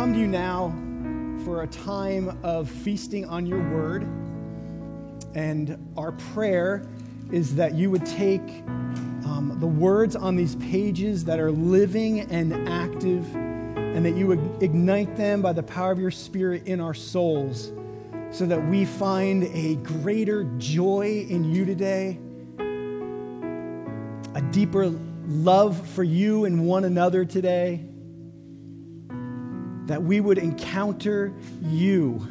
come to you now for a time of feasting on your word. And our prayer is that you would take um, the words on these pages that are living and active, and that you would ignite them by the power of your Spirit in our souls, so that we find a greater joy in you today, a deeper love for you and one another today that we would encounter you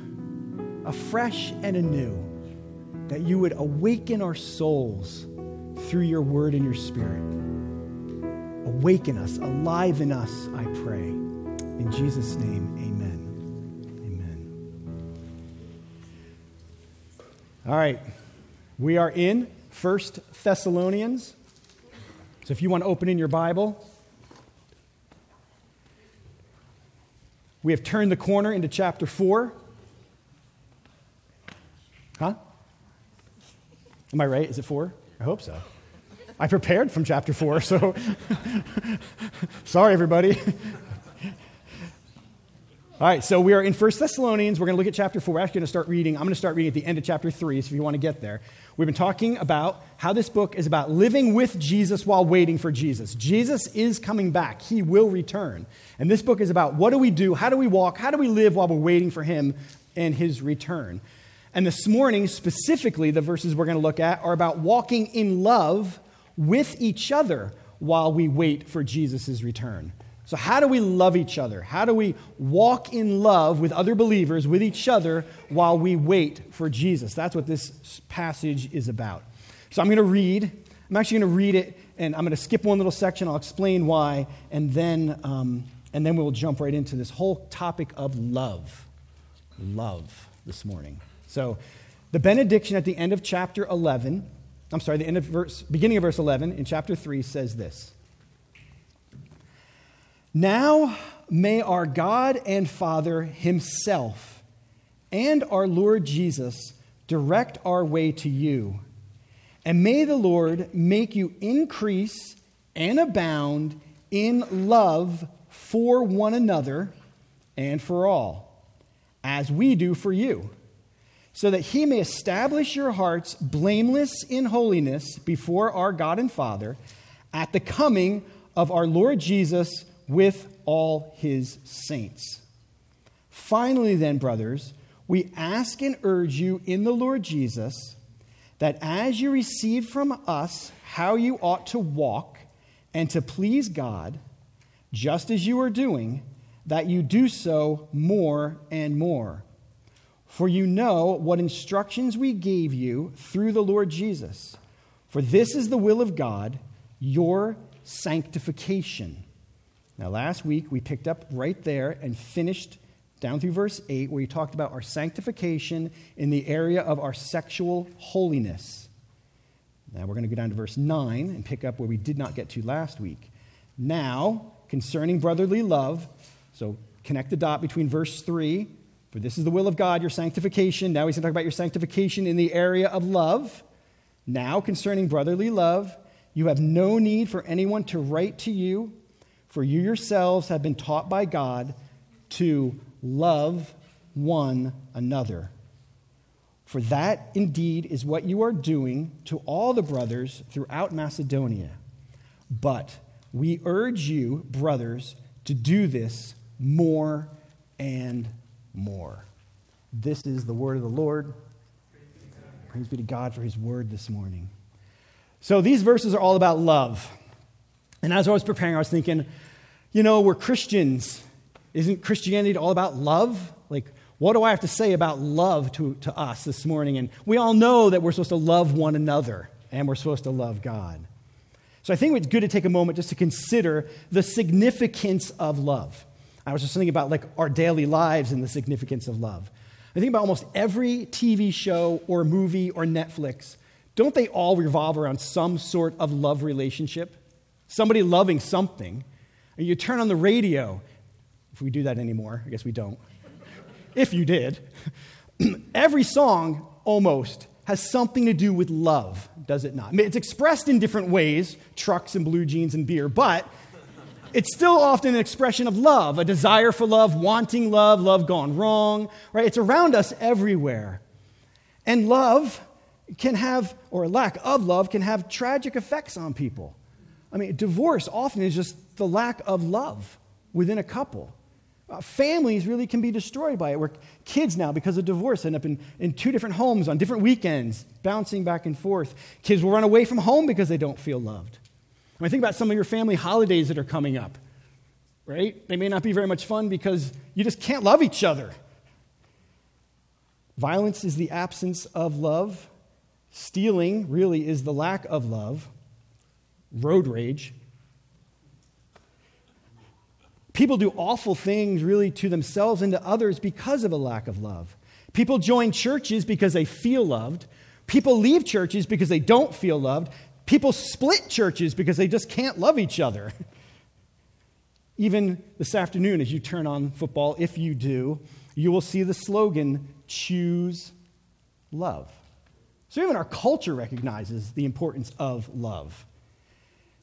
afresh and anew, that you would awaken our souls through your word and your spirit. Awaken us, alive in us, I pray. In Jesus' name, amen. Amen. All right, we are in First Thessalonians. So if you want to open in your Bible, We have turned the corner into chapter 4. Huh? Am I right? Is it 4? I hope so. I prepared from chapter 4, so sorry, everybody. All right, so we are in 1 Thessalonians. We're going to look at chapter 4. We're actually going to start reading. I'm going to start reading at the end of chapter 3, so if you want to get there. We've been talking about how this book is about living with Jesus while waiting for Jesus. Jesus is coming back, He will return. And this book is about what do we do? How do we walk? How do we live while we're waiting for Him and His return? And this morning, specifically, the verses we're going to look at are about walking in love with each other while we wait for Jesus' return. So, how do we love each other? How do we walk in love with other believers, with each other, while we wait for Jesus? That's what this passage is about. So, I'm going to read. I'm actually going to read it, and I'm going to skip one little section. I'll explain why, and then, um, and then we'll jump right into this whole topic of love. Love this morning. So, the benediction at the end of chapter 11, I'm sorry, the end of verse, beginning of verse 11 in chapter 3 says this. Now may our God and Father Himself and our Lord Jesus direct our way to you. And may the Lord make you increase and abound in love for one another and for all, as we do for you, so that He may establish your hearts blameless in holiness before our God and Father at the coming of our Lord Jesus with all his saints. Finally, then, brothers, we ask and urge you in the Lord Jesus that as you receive from us how you ought to walk and to please God, just as you are doing, that you do so more and more. For you know what instructions we gave you through the Lord Jesus. For this is the will of God, your sanctification now, last week we picked up right there and finished down through verse 8, where he talked about our sanctification in the area of our sexual holiness. Now we're going to go down to verse 9 and pick up where we did not get to last week. Now, concerning brotherly love, so connect the dot between verse 3, for this is the will of God, your sanctification. Now he's going to talk about your sanctification in the area of love. Now, concerning brotherly love, you have no need for anyone to write to you for you yourselves have been taught by God to love one another. For that indeed is what you are doing to all the brothers throughout Macedonia. But we urge you, brothers, to do this more and more. This is the word of the Lord. Praise be to God for his word this morning. So these verses are all about love. And as I was preparing, I was thinking, you know, we're Christians. Isn't Christianity all about love? Like, what do I have to say about love to, to us this morning? And we all know that we're supposed to love one another and we're supposed to love God. So I think it's good to take a moment just to consider the significance of love. I was just thinking about like our daily lives and the significance of love. I think about almost every TV show or movie or Netflix. Don't they all revolve around some sort of love relationship? Somebody loving something, and you turn on the radio, if we do that anymore, I guess we don't. if you did, every song almost has something to do with love, does it not? It's expressed in different ways trucks and blue jeans and beer, but It's still often an expression of love, a desire for love, wanting love, love gone wrong, right? It's around us everywhere. And love can have, or lack of love, can have tragic effects on people. I mean, divorce often is just the lack of love within a couple. Uh, families really can be destroyed by it, where kids now, because of divorce, end up in, in two different homes on different weekends, bouncing back and forth. Kids will run away from home because they don't feel loved. I mean, think about some of your family holidays that are coming up, right? They may not be very much fun because you just can't love each other. Violence is the absence of love. Stealing really is the lack of love. Road rage People do awful things really to themselves and to others because of a lack of love. People join churches because they feel loved. People leave churches because they don't feel loved. People split churches because they just can't love each other. Even this afternoon, as you turn on football, if you do, you will see the slogan, Choose Love. So even our culture recognizes the importance of love.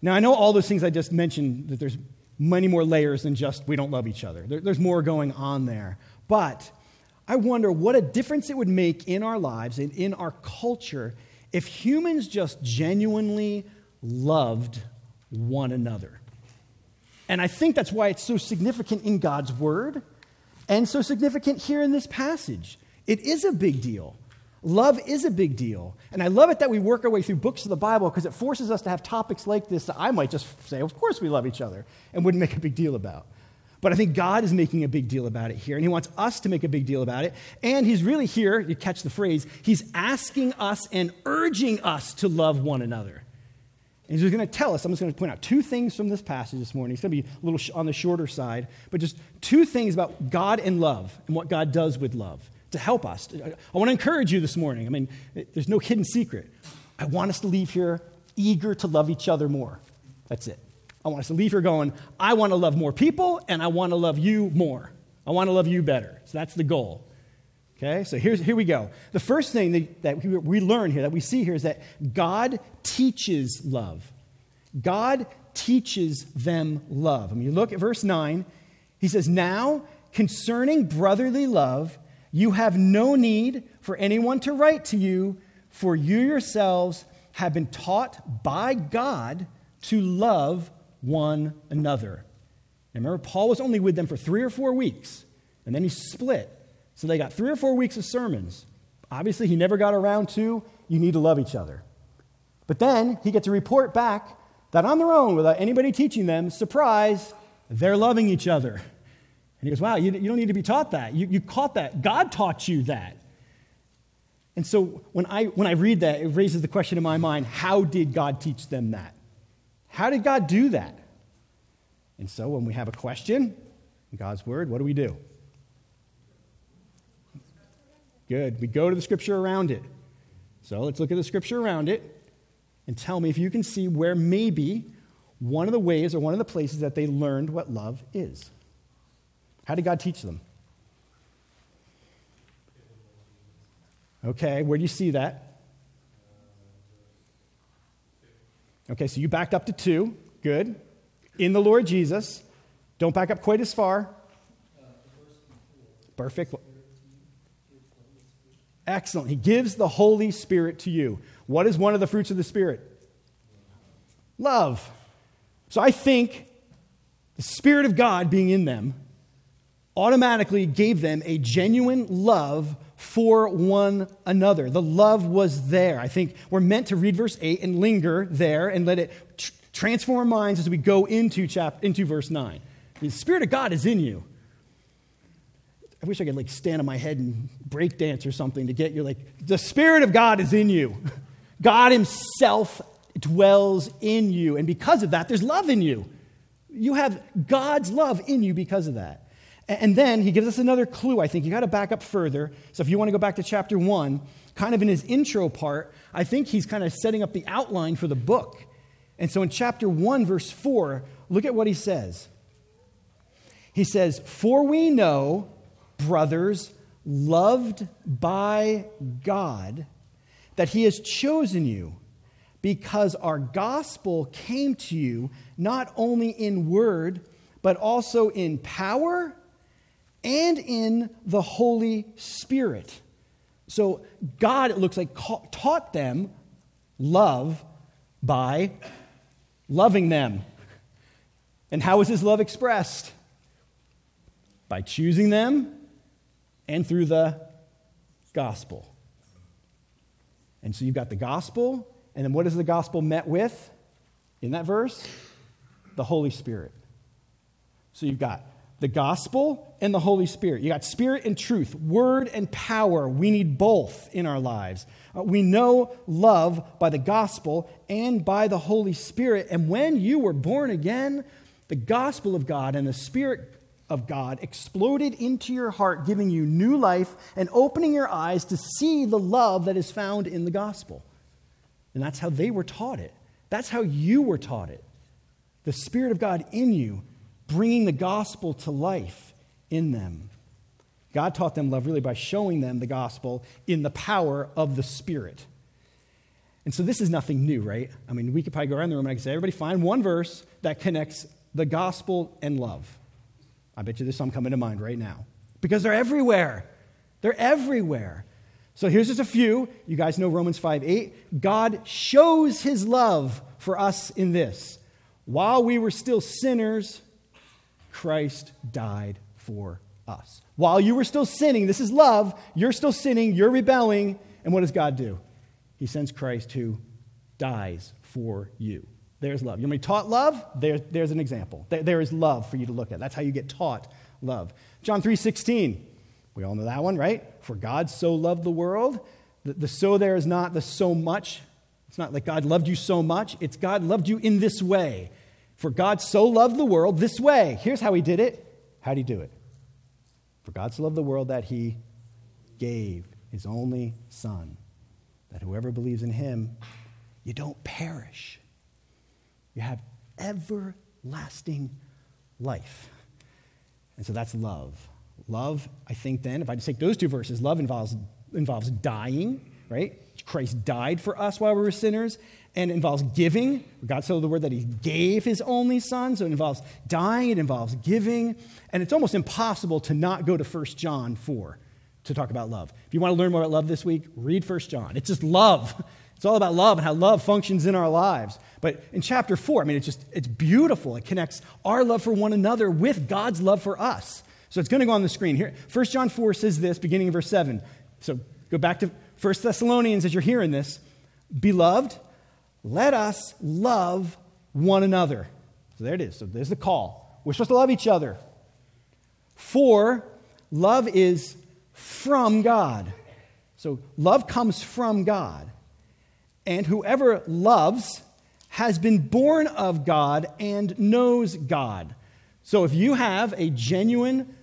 Now, I know all those things I just mentioned, that there's many more layers than just we don't love each other. There, there's more going on there. But I wonder what a difference it would make in our lives and in our culture if humans just genuinely loved one another. And I think that's why it's so significant in God's word and so significant here in this passage. It is a big deal. Love is a big deal. And I love it that we work our way through books of the Bible because it forces us to have topics like this that I might just say, of course we love each other, and wouldn't make a big deal about. But I think God is making a big deal about it here, and He wants us to make a big deal about it. And He's really here, you catch the phrase, He's asking us and urging us to love one another. And He's going to tell us, I'm just going to point out two things from this passage this morning. It's going to be a little on the shorter side, but just two things about God and love and what God does with love to help us. I want to encourage you this morning. I mean, there's no hidden secret. I want us to leave here eager to love each other more. That's it. I want us to leave here going, I want to love more people and I want to love you more. I want to love you better. So that's the goal. Okay, so here's, here we go. The first thing that, that we, learn here, that we see here, is that God teaches love. God teaches them love. I mean, you look at verse 9, he says, Now, concerning brotherly love, you have no need for anyone to write to you, for you yourselves have been taught by God to love one another. And remember, Paul was only with them for three or four weeks, and then he split. So they got three or four weeks of sermons. Obviously, he never got around to, you need to love each other. But then he gets a report back that on their own, without anybody teaching them, surprise, they're loving each other. And he goes, Wow, you, you don't need to be taught that. You, you caught that. God taught you that. And so when I, when I read that, it raises the question in my mind how did God teach them that? How did God do that? And so when we have a question in God's word, what do we do? Good. We go to the scripture around it. So let's look at the scripture around it and tell me if you can see where maybe one of the ways or one of the places that they learned what love is. How did God teach them? Okay, where do you see that? Okay, so you backed up to two. Good. In the Lord Jesus. Don't back up quite as far. Perfect. Excellent. He gives the Holy Spirit to you. What is one of the fruits of the Spirit? Love. So I think the Spirit of God being in them automatically gave them a genuine love for one another. The love was there. I think we're meant to read verse 8 and linger there and let it tr- transform our minds as we go into, chap- into verse 9. The Spirit of God is in you. I wish I could like stand on my head and break dance or something to get you like, the Spirit of God is in you. God Himself dwells in you. And because of that, there's love in you. You have God's love in you because of that. And then he gives us another clue, I think. You got to back up further. So if you want to go back to chapter 1, kind of in his intro part, I think he's kind of setting up the outline for the book. And so in chapter 1, verse 4, look at what he says. He says, For we know, brothers, loved by God, that he has chosen you because our gospel came to you not only in word, but also in power and in the Holy Spirit. So God, it looks like, taught them love by loving them. And how is his love expressed? By choosing them and through the gospel. And so you've got the gospel and then what is the gospel met with in that verse? The Holy Spirit. So you've got the gospel and the Holy Spirit. You got spirit and truth, word and power. We need both in our lives. Uh, we know love by the gospel and by the Holy Spirit. And when you were born again, the gospel of God and the Spirit of God exploded into your heart, giving you new life and opening your eyes to see the love that is found in the gospel. And that's how they were taught it. That's how you were taught it. The Spirit of God in you, bringing the gospel to life in them. God taught them love really by showing them the gospel in the power of the Spirit. And so this is nothing new, right? I mean, we could probably go around the room and I could say, everybody find one verse that connects the gospel and love. I bet you there's some coming to mind right now. Because they're everywhere. They're everywhere. So here's just a few. You guys know Romans 5 8. God shows his love for us in this. While we were still sinners, Christ died for us. While you were still sinning, this is love, you're still sinning, you're rebelling, and what does God do? He sends Christ who dies for you. There's love. You want me taught love? There, there's an example. There, there is love for you to look at. That's how you get taught love. John 3 16. We all know that one, right? For God so loved the world. The, the so there is not the so much. It's not like God loved you so much. It's God loved you in this way. For God so loved the world this way. Here's how he did it. How did he do it? For God so loved the world that he gave his only son, that whoever believes in him, you don't perish. You have everlasting life. And so that's love. Love, I think then, if I just take those two verses, love involves, involves dying, right? Christ died for us while we were sinners, and involves giving. God said the word that He gave His only Son, so it involves dying, it involves giving, and it's almost impossible to not go to 1 John 4 to talk about love. If you want to learn more about love this week, read 1 John. It's just love. It's all about love and how love functions in our lives. But in chapter 4, I mean, it's just, it's beautiful. It connects our love for one another with God's love for us. So it's going to go on the screen here. 1 John 4 says this, beginning in verse 7. So go back to 1 Thessalonians as you're hearing this. Beloved, let us love one another. So there it is. So there's the call. We're supposed to love each other. For love is from God. So love comes from God. And whoever loves has been born of God and knows God. So if you have a genuine,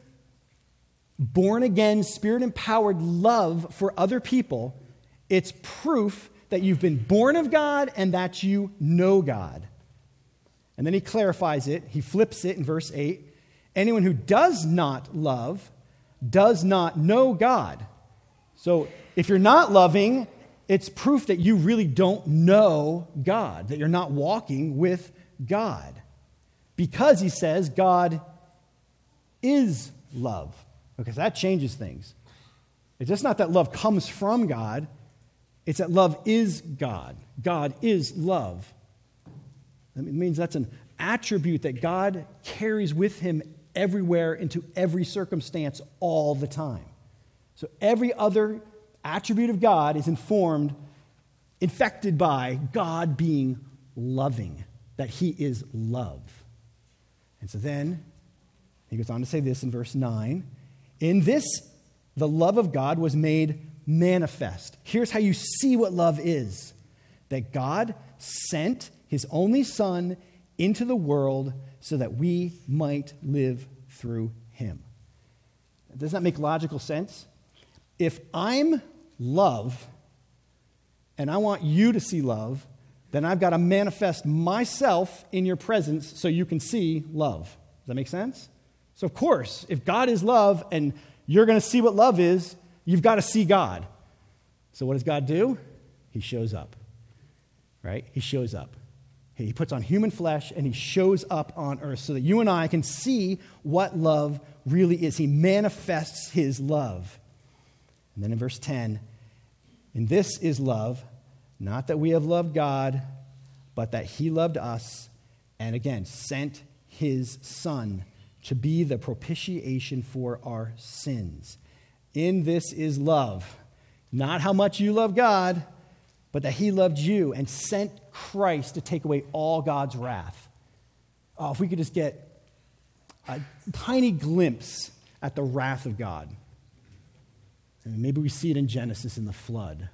born again, spirit empowered love for other people, it's proof that you've been born of God and that you know God. And then he clarifies it, he flips it in verse 8. Anyone who does not love does not know God. So if you're not loving, it's proof that you really don't know God, that you're not walking with God because he says God is love. Because that changes things. It's just not that love comes from God, it's that love is God. God is love. That means that's an attribute that God carries with him everywhere into every circumstance all the time. So every other attribute of God is informed, infected by God being loving, that he is love. And so then he goes on to say this in verse 9 In this, the love of God was made manifest. Here's how you see what love is that God sent his only Son into the world so that we might live through him. Does that make logical sense? If I'm love and I want you to see love, then I've got to manifest myself in your presence so you can see love. Does that make sense? So, of course, if God is love and you're going to see what love is, you've got to see God. So, what does God do? He shows up. right? He shows up. He puts on human flesh and he shows up on earth so that you and I can see what love really is. He manifests his love. And then in verse 10, and this is love, not that we have loved God, but that he loved us and again sent his son to be the propitiation for our sins. In this is love, not how much you love God, but that he loved you and sent Christ to take away all God's wrath. Oh, if we could just get a tiny glimpse at the wrath of God. Maybe we see it in Genesis in the flood.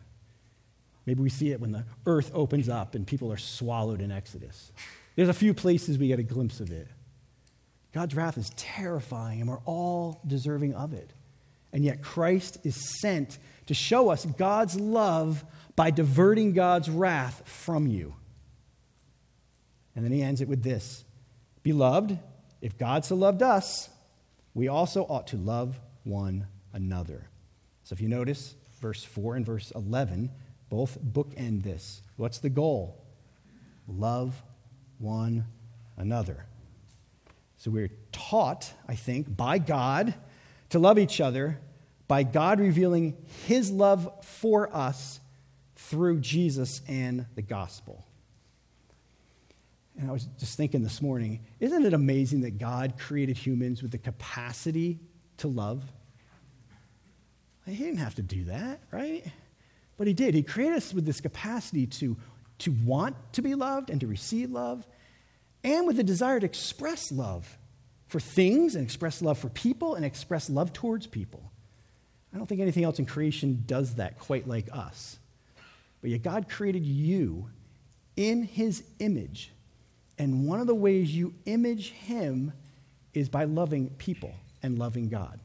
Maybe we see it when the earth opens up and people are swallowed in Exodus. There's a few places we get a glimpse of it. God's wrath is terrifying, and we're all deserving of it. And yet, Christ is sent to show us God's love by diverting God's wrath from you. And then he ends it with this Beloved, if God so loved us, we also ought to love one another. So if you notice, verse 4 and verse 11 both bookend this. What's the goal? Love one another. So we're taught, I think, by God to love each other by God revealing his love for us through Jesus and the gospel. And I was just thinking this morning, isn't it amazing that God created humans with the capacity to love? He didn't have to do that, right? But he did. He created us with this capacity to, to want to be loved and to receive love, and with the desire to express love for things and express love for people and express love towards people. I don't think anything else in creation does that quite like us. But yet, God created you in his image. And one of the ways you image him is by loving people and loving God.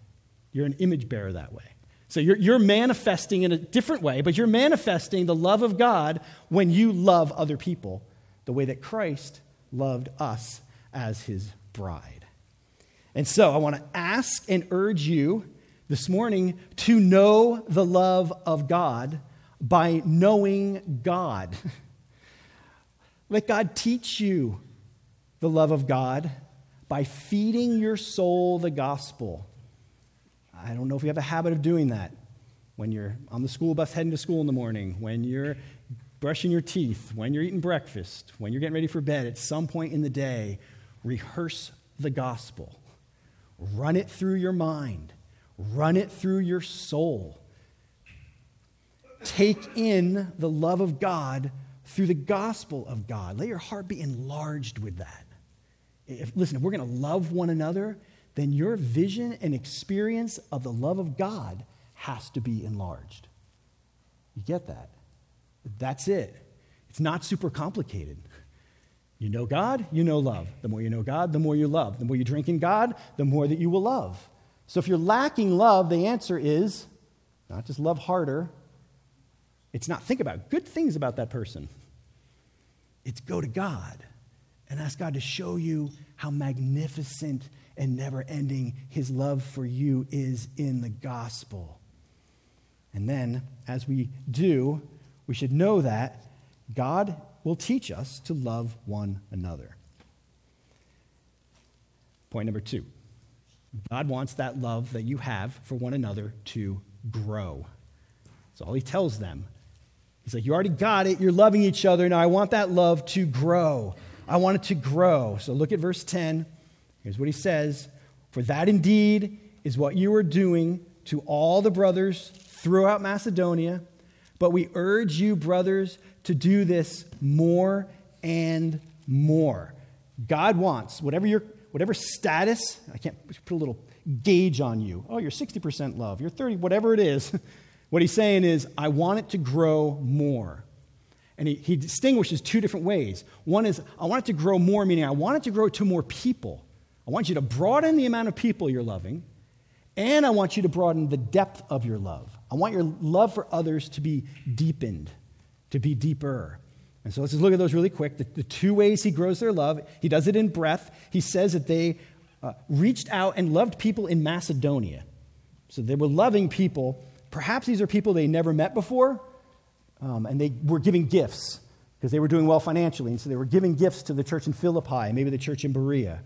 You're an image bearer that way. So you're, you're manifesting in a different way, but you're manifesting the love of God when you love other people the way that Christ loved us as his bride. And so I want to ask and urge you this morning to know the love of God by knowing God. Let God teach you the love of God by feeding your soul the gospel. I don't know if you have a habit of doing that when you're on the school bus heading to school in the morning, when you're brushing your teeth, when you're eating breakfast, when you're getting ready for bed, at some point in the day, rehearse the gospel. Run it through your mind, run it through your soul. Take in the love of God through the gospel of God. Let your heart be enlarged with that. If, listen, if we're going to love one another, then your vision and experience of the love of God has to be enlarged. You get that? That's it. It's not super complicated. You know God, you know love. The more you know God, the more you love. The more you drink in God, the more that you will love. So if you're lacking love, the answer is not just love harder. It's not think about good things about that person. It's go to God and ask God to show you how magnificent and never ending his love for you is in the gospel. And then, as we do, we should know that God will teach us to love one another. Point number two God wants that love that you have for one another to grow. That's all he tells them. He's like, You already got it. You're loving each other. Now I want that love to grow. I want it to grow. So look at verse 10. Here's what he says For that indeed is what you are doing to all the brothers throughout Macedonia. But we urge you, brothers, to do this more and more. God wants, whatever your whatever status, I can't put a little gauge on you. Oh, you're 60% love, you're 30, whatever it is. what he's saying is, I want it to grow more. And he, he distinguishes two different ways. One is, I want it to grow more, meaning I want it to grow to more people. I want you to broaden the amount of people you're loving, and I want you to broaden the depth of your love. I want your love for others to be deepened, to be deeper. And so let's just look at those really quick. The, the two ways he grows their love he does it in breath. He says that they uh, reached out and loved people in Macedonia. So they were loving people. Perhaps these are people they never met before, um, and they were giving gifts because they were doing well financially, and so they were giving gifts to the church in Philippi, maybe the church in Berea.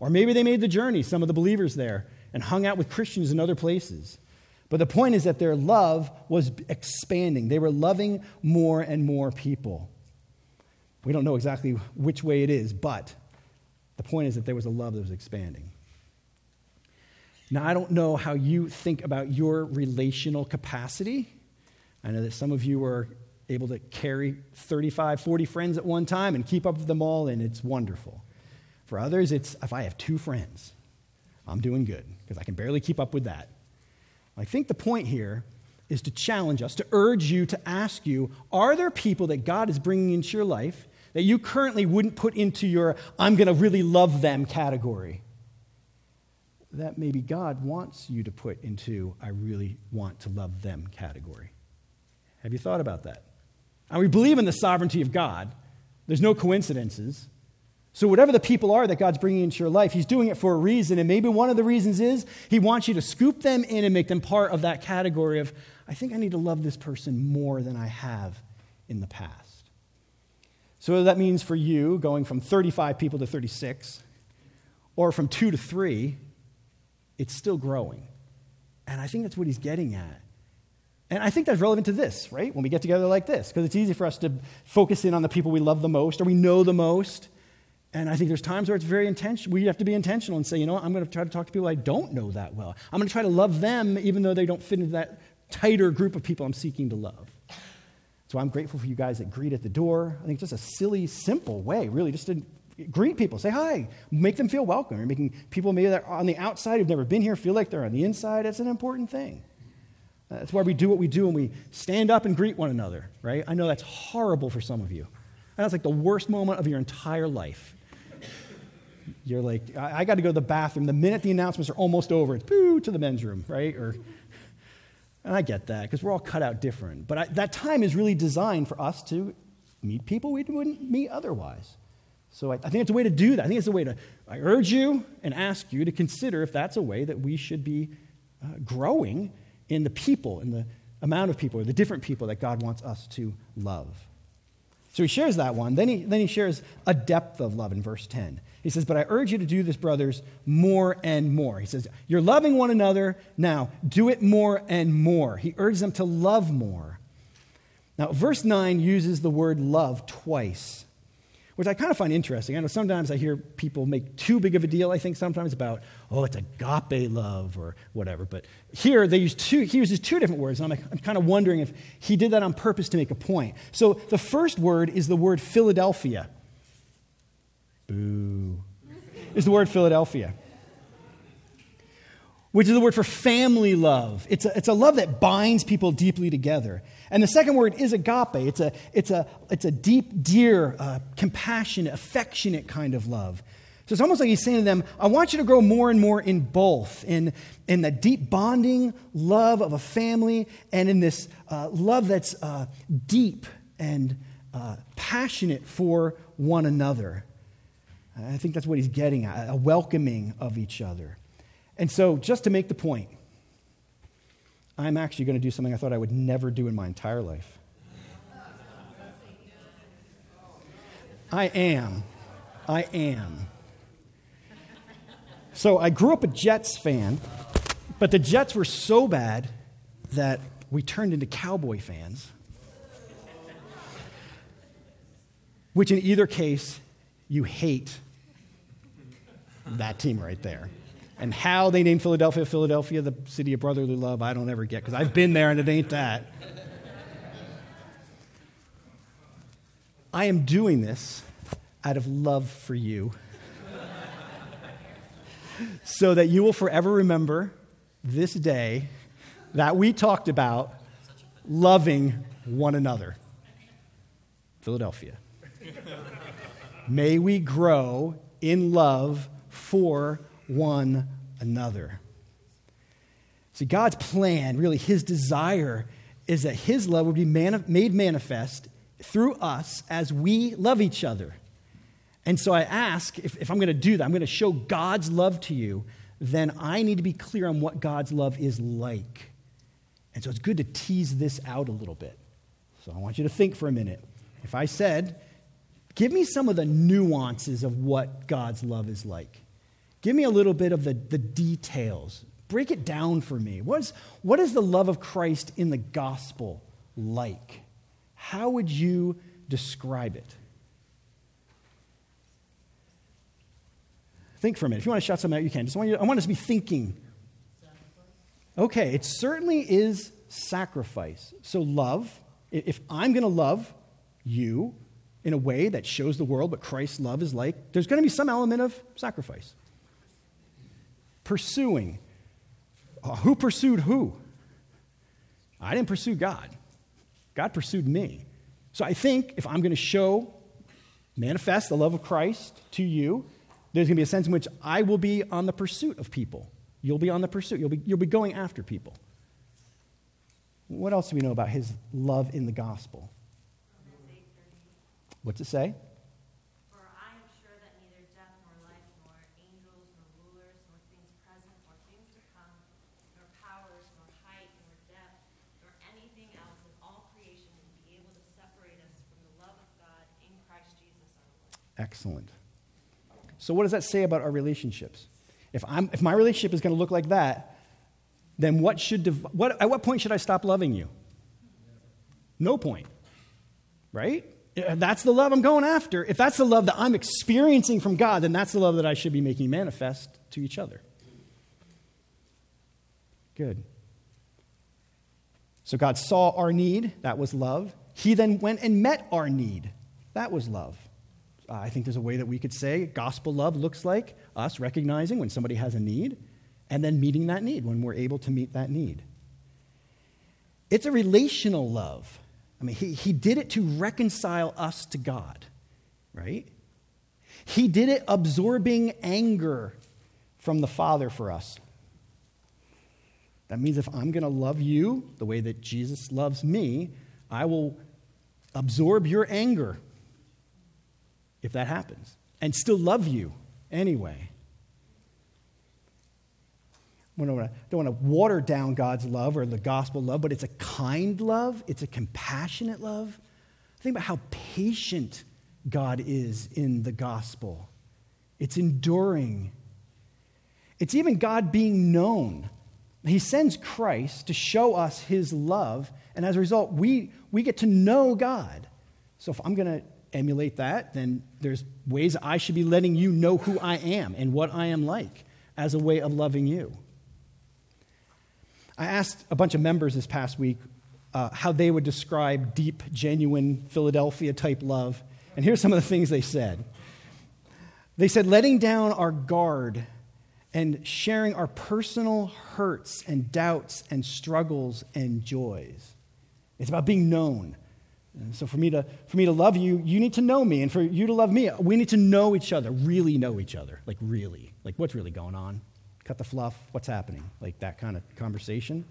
Or maybe they made the journey, some of the believers there, and hung out with Christians in other places. But the point is that their love was expanding. They were loving more and more people. We don't know exactly which way it is, but the point is that there was a love that was expanding. Now, I don't know how you think about your relational capacity. I know that some of you are able to carry 35, 40 friends at one time and keep up with them all, and it's wonderful. For others, it's if I have two friends, I'm doing good because I can barely keep up with that. I think the point here is to challenge us, to urge you, to ask you are there people that God is bringing into your life that you currently wouldn't put into your I'm going to really love them category? That maybe God wants you to put into I really want to love them category. Have you thought about that? And we believe in the sovereignty of God. There's no coincidences. So, whatever the people are that God's bringing into your life, He's doing it for a reason. And maybe one of the reasons is He wants you to scoop them in and make them part of that category of, I think I need to love this person more than I have in the past. So, that means for you going from 35 people to 36, or from two to three, it's still growing. And I think that's what He's getting at. And I think that's relevant to this, right? When we get together like this, because it's easy for us to focus in on the people we love the most or we know the most. And I think there's times where it's very intentional. We have to be intentional and say, you know what, I'm going to try to talk to people I don't know that well. I'm going to try to love them even though they don't fit into that tighter group of people I'm seeking to love. So I'm grateful for you guys that greet at the door. I think it's just a silly, simple way, really, just to greet people, say hi, make them feel welcome. You're making people maybe that are on the outside who've never been here feel like they're on the inside. It's an important thing. That's why we do what we do and we stand up and greet one another, right? I know that's horrible for some of you. That's like the worst moment of your entire life. You're like, I, I got to go to the bathroom. The minute the announcements are almost over, it's boo to the men's room, right? Or, and I get that because we're all cut out different. But I, that time is really designed for us to meet people we wouldn't meet otherwise. So I, I, think it's a way to do that. I think it's a way to, I urge you and ask you to consider if that's a way that we should be uh, growing in the people, in the amount of people, or the different people that God wants us to love. So he shares that one. Then he, then he shares a depth of love in verse 10. He says, But I urge you to do this, brothers, more and more. He says, You're loving one another. Now, do it more and more. He urges them to love more. Now, verse 9 uses the word love twice which I kind of find interesting. I know sometimes I hear people make too big of a deal, I think, sometimes about, oh, it's agape love or whatever. But here, they use two, he uses two different words, and I'm, I'm kind of wondering if he did that on purpose to make a point. So the first word is the word Philadelphia. Boo. Is the word Philadelphia which is the word for family love. It's a, it's a love that binds people deeply together. And the second word is agape. It's a, it's a, it's a deep, dear, uh, compassionate, affectionate kind of love. So it's almost like he's saying to them, I want you to grow more and more in both, in, in the deep bonding love of a family and in this uh, love that's uh, deep and uh, passionate for one another. I think that's what he's getting at a welcoming of each other. And so, just to make the point, I'm actually going to do something I thought I would never do in my entire life. I am. I am. So, I grew up a Jets fan, but the Jets were so bad that we turned into Cowboy fans. Which, in either case, you hate that team right there. And how they named Philadelphia, Philadelphia, the city of brotherly love, I don't ever get because I've been there and it ain't that. I am doing this out of love for you so that you will forever remember this day that we talked about loving one another. Philadelphia. May we grow in love for one another. See, God's plan, really, his desire, is that his love would be made manifest through us as we love each other. And so I ask if, if I'm going to do that, I'm going to show God's love to you, then I need to be clear on what God's love is like. And so it's good to tease this out a little bit. So I want you to think for a minute. If I said, give me some of the nuances of what God's love is like, give me a little bit of the, the details, break it down for me. What's, what is the love of Christ in the gospel like? How would you describe it? Think for a minute. If you want to shout something out, you can. Just want you, I want us to be thinking. Okay, it certainly is sacrifice. So, love, if I'm going to love you in a way that shows the world what Christ's love is like, there's going to be some element of sacrifice. Pursuing. Uh, who pursued who? I didn't pursue God. God pursued me. So I think if I'm going to show, manifest the love of Christ to you, there's going to be a sense in which I will be on the pursuit of people. You'll be on the pursuit. You'll be, you'll be going after people. What else do we know about his love in the gospel? What's it say? For I am sure that neither death nor life, nor angels, nor rulers, nor things present, nor things to come, nor powers, nor height, nor depth, nor anything else in all creation will be able to separate us from the love of God in Christ Jesus our Lord. Excellent. So, what does that say about our relationships? If, I'm, if my relationship is going to look like that, then what should div- what, at what point should I stop loving you? No point. Right? That's the love I'm going after. If that's the love that I'm experiencing from God, then that's the love that I should be making manifest to each other. Good. So God saw our need, that was love. He then went and met our need, that was love. Uh, I think there's a way that we could say gospel love looks like us recognizing when somebody has a need and then meeting that need when we're able to meet that need. It's a relational love. I mean, he, he did it to reconcile us to God, right? He did it absorbing anger from the Father for us. That means if I'm going to love you the way that Jesus loves me, I will absorb your anger if that happens, and still love you anyway. I don't want to water down God's love or the gospel love, but it's a kind love, it's a compassionate love. Think about how patient God is in the gospel. It's enduring. It's even God being known. He sends Christ to show us his love, and as a result, we, we get to know God. So if I'm going to emulate that, then there's ways I should be letting you know who I am and what I am like as a way of loving you. I asked a bunch of members this past week uh, how they would describe deep, genuine Philadelphia type love. And here's some of the things they said. They said, letting down our guard and sharing our personal hurts and doubts and struggles and joys. It's about being known, and so for me to for me to love you, you need to know me, and for you to love me, we need to know each other, really know each other, like really, like what's really going on. Cut the fluff. What's happening? Like that kind of conversation.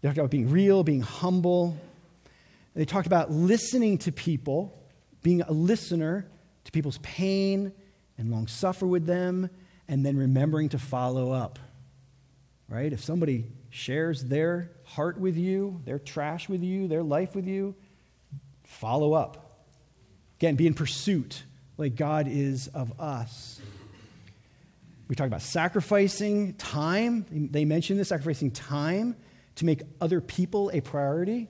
They talked about being real, being humble. They talked about listening to people, being a listener to people's pain and long suffer with them, and then remembering to follow up. Right? If somebody shares their heart with you, their trash with you, their life with you, follow up. Again, be in pursuit like God is of us. We talk about sacrificing time. They mentioned this sacrificing time to make other people a priority.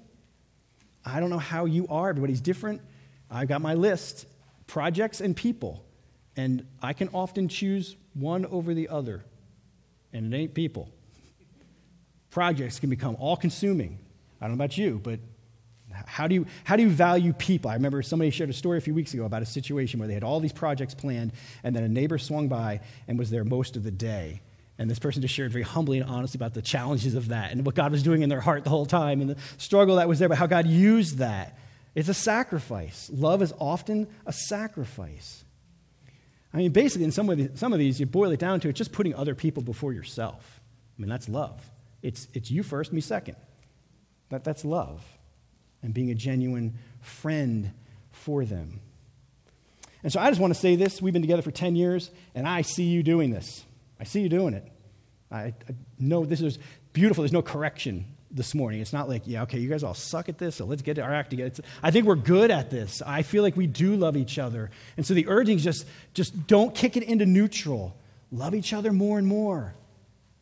I don't know how you are, everybody's different. I've got my list projects and people. And I can often choose one over the other. And it ain't people projects can become all consuming. I don't know about you, but how do, you, how do you value people? I remember somebody shared a story a few weeks ago about a situation where they had all these projects planned, and then a neighbor swung by and was there most of the day. And this person just shared very humbly and honestly about the challenges of that and what God was doing in their heart the whole time and the struggle that was there, but how God used that. It's a sacrifice. Love is often a sacrifice. I mean, basically, in some of, these, some of these, you boil it down to it's just putting other people before yourself. I mean, that's love. It's, it's you first, me second. That, that's love and being a genuine friend for them. And so I just want to say this. We've been together for 10 years, and I see you doing this. I see you doing it. I, I know this is beautiful. There's no correction this morning. It's not like, yeah, okay, you guys all suck at this, so let's get our act together. It's, I think we're good at this. I feel like we do love each other. And so the urging is just, just don't kick it into neutral. Love each other more and more.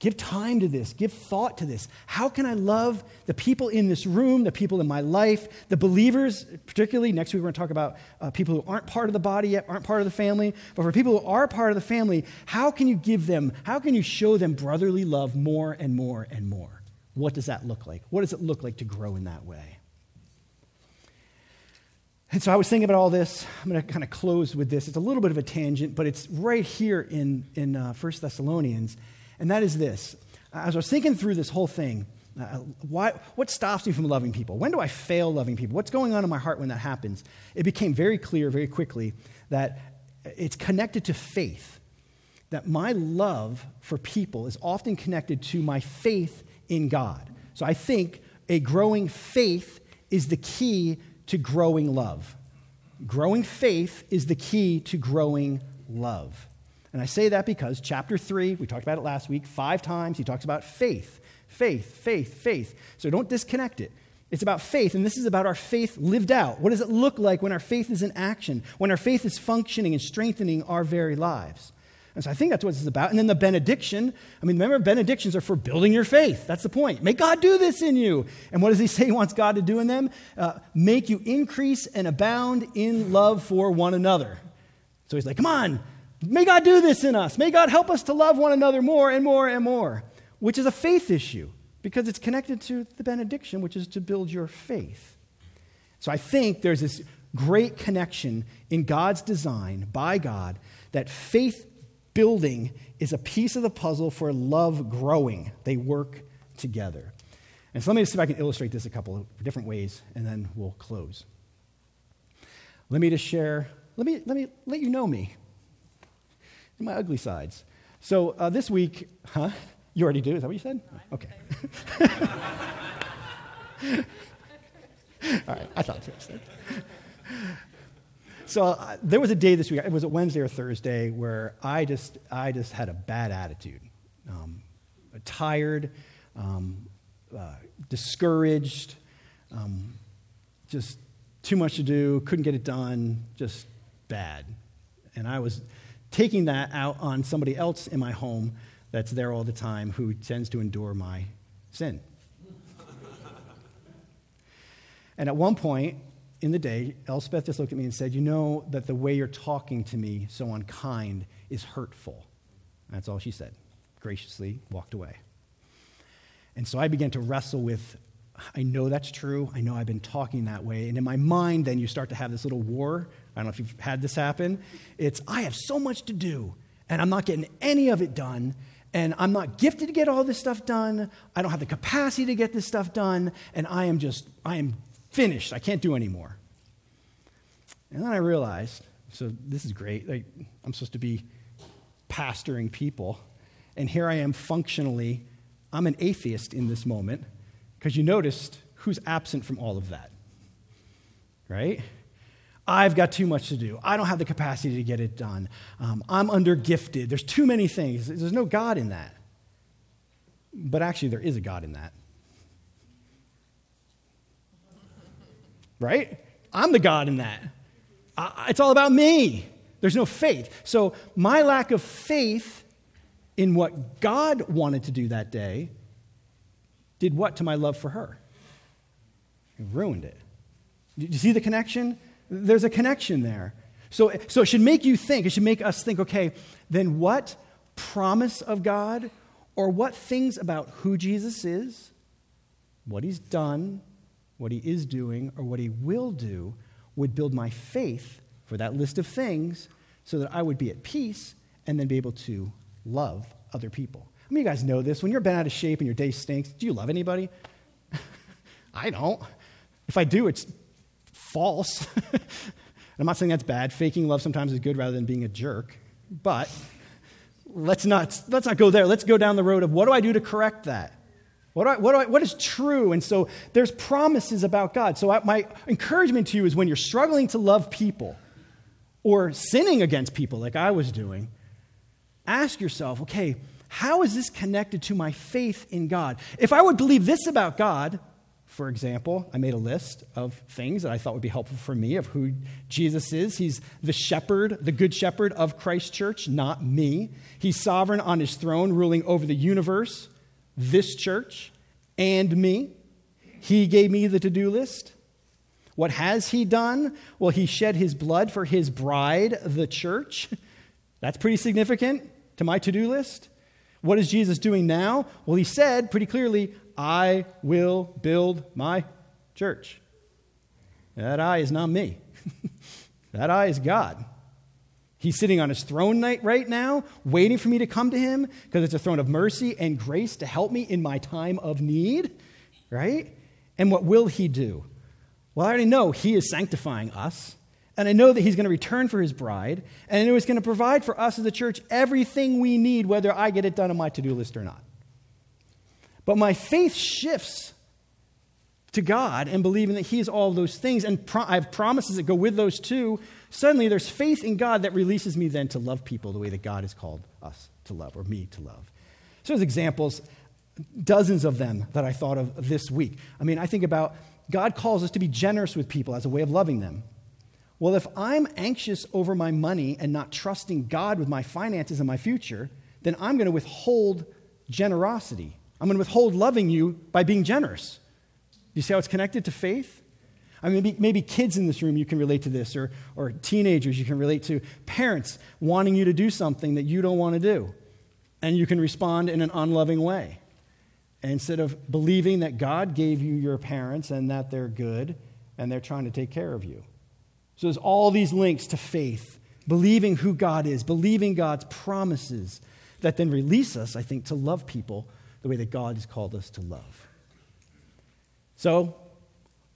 Give time to this. Give thought to this. How can I love the people in this room, the people in my life, the believers, particularly? Next week, we're going to talk about uh, people who aren't part of the body yet, aren't part of the family. But for people who are part of the family, how can you give them, how can you show them brotherly love more and more and more? What does that look like? What does it look like to grow in that way? And so I was thinking about all this. I'm going to kind of close with this. It's a little bit of a tangent, but it's right here in, in uh, 1 Thessalonians. And that is this. As I was thinking through this whole thing, uh, why, what stops me from loving people? When do I fail loving people? What's going on in my heart when that happens? It became very clear very quickly that it's connected to faith. That my love for people is often connected to my faith in God. So I think a growing faith is the key to growing love. Growing faith is the key to growing love. And I say that because chapter 3, we talked about it last week, five times he talks about faith, faith, faith, faith. So don't disconnect it. It's about faith, and this is about our faith lived out. What does it look like when our faith is in action, when our faith is functioning and strengthening our very lives? And so I think that's what this is about. And then the benediction. I mean, remember, benedictions are for building your faith. That's the point. May God do this in you. And what does he say he wants God to do in them? Uh, make you increase and abound in love for one another. So he's like, come on, May God do this in us. May God help us to love one another more and more and more, which is a faith issue because it's connected to the benediction, which is to build your faith. So I think there's this great connection in God's design by God that faith building is a piece of the puzzle for love growing. They work together. And so let me just see if I can illustrate this a couple of different ways, and then we'll close. Let me just share, let me, let me let you know me my ugly sides. So uh, this week, huh? You already do? Is that what you said? Okay. All right, I thought so. So uh, there was a day this week. It was a Wednesday or Thursday where I just I just had a bad attitude, um, tired, um, uh, discouraged, um, just too much to do, couldn't get it done, just bad, and I was taking that out on somebody else in my home that's there all the time who tends to endure my sin. and at one point in the day, Elspeth just looked at me and said, You know that the way you're talking to me so unkind is hurtful. That's all she said. Graciously walked away. And so I began to wrestle with I know that's true. I know I've been talking that way. And in my mind, then you start to have this little war I don't know if you've had this happen. It's, I have so much to do, and I'm not getting any of it done, and I'm not gifted to get all this stuff done. I don't have the capacity to get this stuff done, and I am just, I am finished. I can't do anymore. And then I realized, so this is great. Like, I'm supposed to be pastoring people, and here I am functionally, I'm an atheist in this moment, because you noticed who's absent from all of that, right? I've got too much to do. I don't have the capacity to get it done. Um, I'm under gifted. There's too many things. There's no God in that. But actually, there is a God in that. Right? I'm the God in that. I, it's all about me. There's no faith. So, my lack of faith in what God wanted to do that day did what to my love for her? It ruined it. Do you see the connection? There's a connection there. So, so it should make you think, it should make us think, okay, then what promise of God or what things about who Jesus is, what he's done, what he is doing, or what he will do would build my faith for that list of things so that I would be at peace and then be able to love other people. I mean, you guys know this. When you're bent out of shape and your day stinks, do you love anybody? I don't. If I do, it's false. I'm not saying that's bad. Faking love sometimes is good rather than being a jerk. But let's not, let's not go there. Let's go down the road of what do I do to correct that? What, I, what, I, what is true? And so there's promises about God. So I, my encouragement to you is when you're struggling to love people or sinning against people like I was doing, ask yourself, okay, how is this connected to my faith in God? If I would believe this about God, for example, I made a list of things that I thought would be helpful for me of who Jesus is. He's the shepherd, the good shepherd of Christ Church, not me. He's sovereign on his throne, ruling over the universe, this church, and me. He gave me the to do list. What has he done? Well, he shed his blood for his bride, the church. That's pretty significant to my to do list. What is Jesus doing now? Well, he said pretty clearly, I will build my church. That I is not me, that I is God. He's sitting on his throne right now, waiting for me to come to him because it's a throne of mercy and grace to help me in my time of need, right? And what will he do? Well, I already know he is sanctifying us. And I know that he's going to return for his bride. And I know he's going to provide for us as a church everything we need, whether I get it done on my to do list or not. But my faith shifts to God and believing that He is all those things, and pro- I have promises that go with those too. Suddenly, there's faith in God that releases me then to love people the way that God has called us to love, or me to love. So, there's examples, dozens of them that I thought of this week. I mean, I think about God calls us to be generous with people as a way of loving them. Well, if I'm anxious over my money and not trusting God with my finances and my future, then I'm going to withhold generosity. I'm going to withhold loving you by being generous. You see how it's connected to faith? I mean, maybe, maybe kids in this room, you can relate to this, or, or teenagers, you can relate to parents wanting you to do something that you don't want to do. And you can respond in an unloving way. instead of believing that God gave you your parents and that they're good and they're trying to take care of you. So there's all these links to faith, believing who God is, believing God's promises that then release us, I think, to love people the way that God has called us to love. So,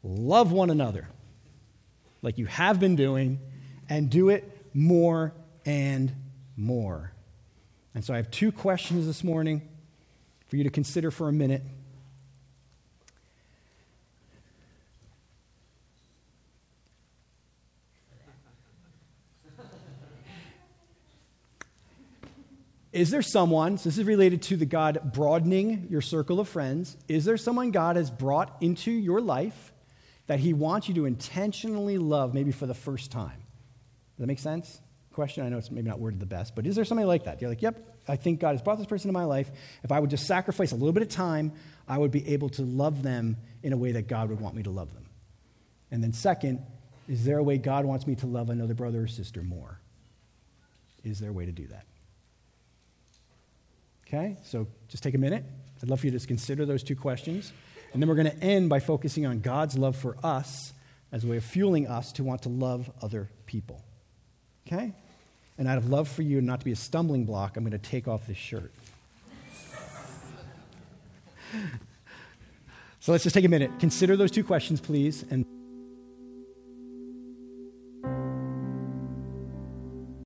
love one another like you have been doing, and do it more and more. And so, I have two questions this morning for you to consider for a minute. Is there someone, so this is related to the God broadening your circle of friends, is there someone God has brought into your life that he wants you to intentionally love, maybe for the first time? Does that make sense? Question, I know it's maybe not worded the best, but is there somebody like that? You're like, yep, I think God has brought this person into my life. If I would just sacrifice a little bit of time, I would be able to love them in a way that God would want me to love them. And then, second, is there a way God wants me to love another brother or sister more? Is there a way to do that? Okay, so just take a minute. I'd love for you to consider those two questions. And then we're going to end by focusing on God's love for us as a way of fueling us to want to love other people. Okay? And out of love for you not to be a stumbling block, I'm going to take off this shirt. so let's just take a minute. Consider those two questions, please. And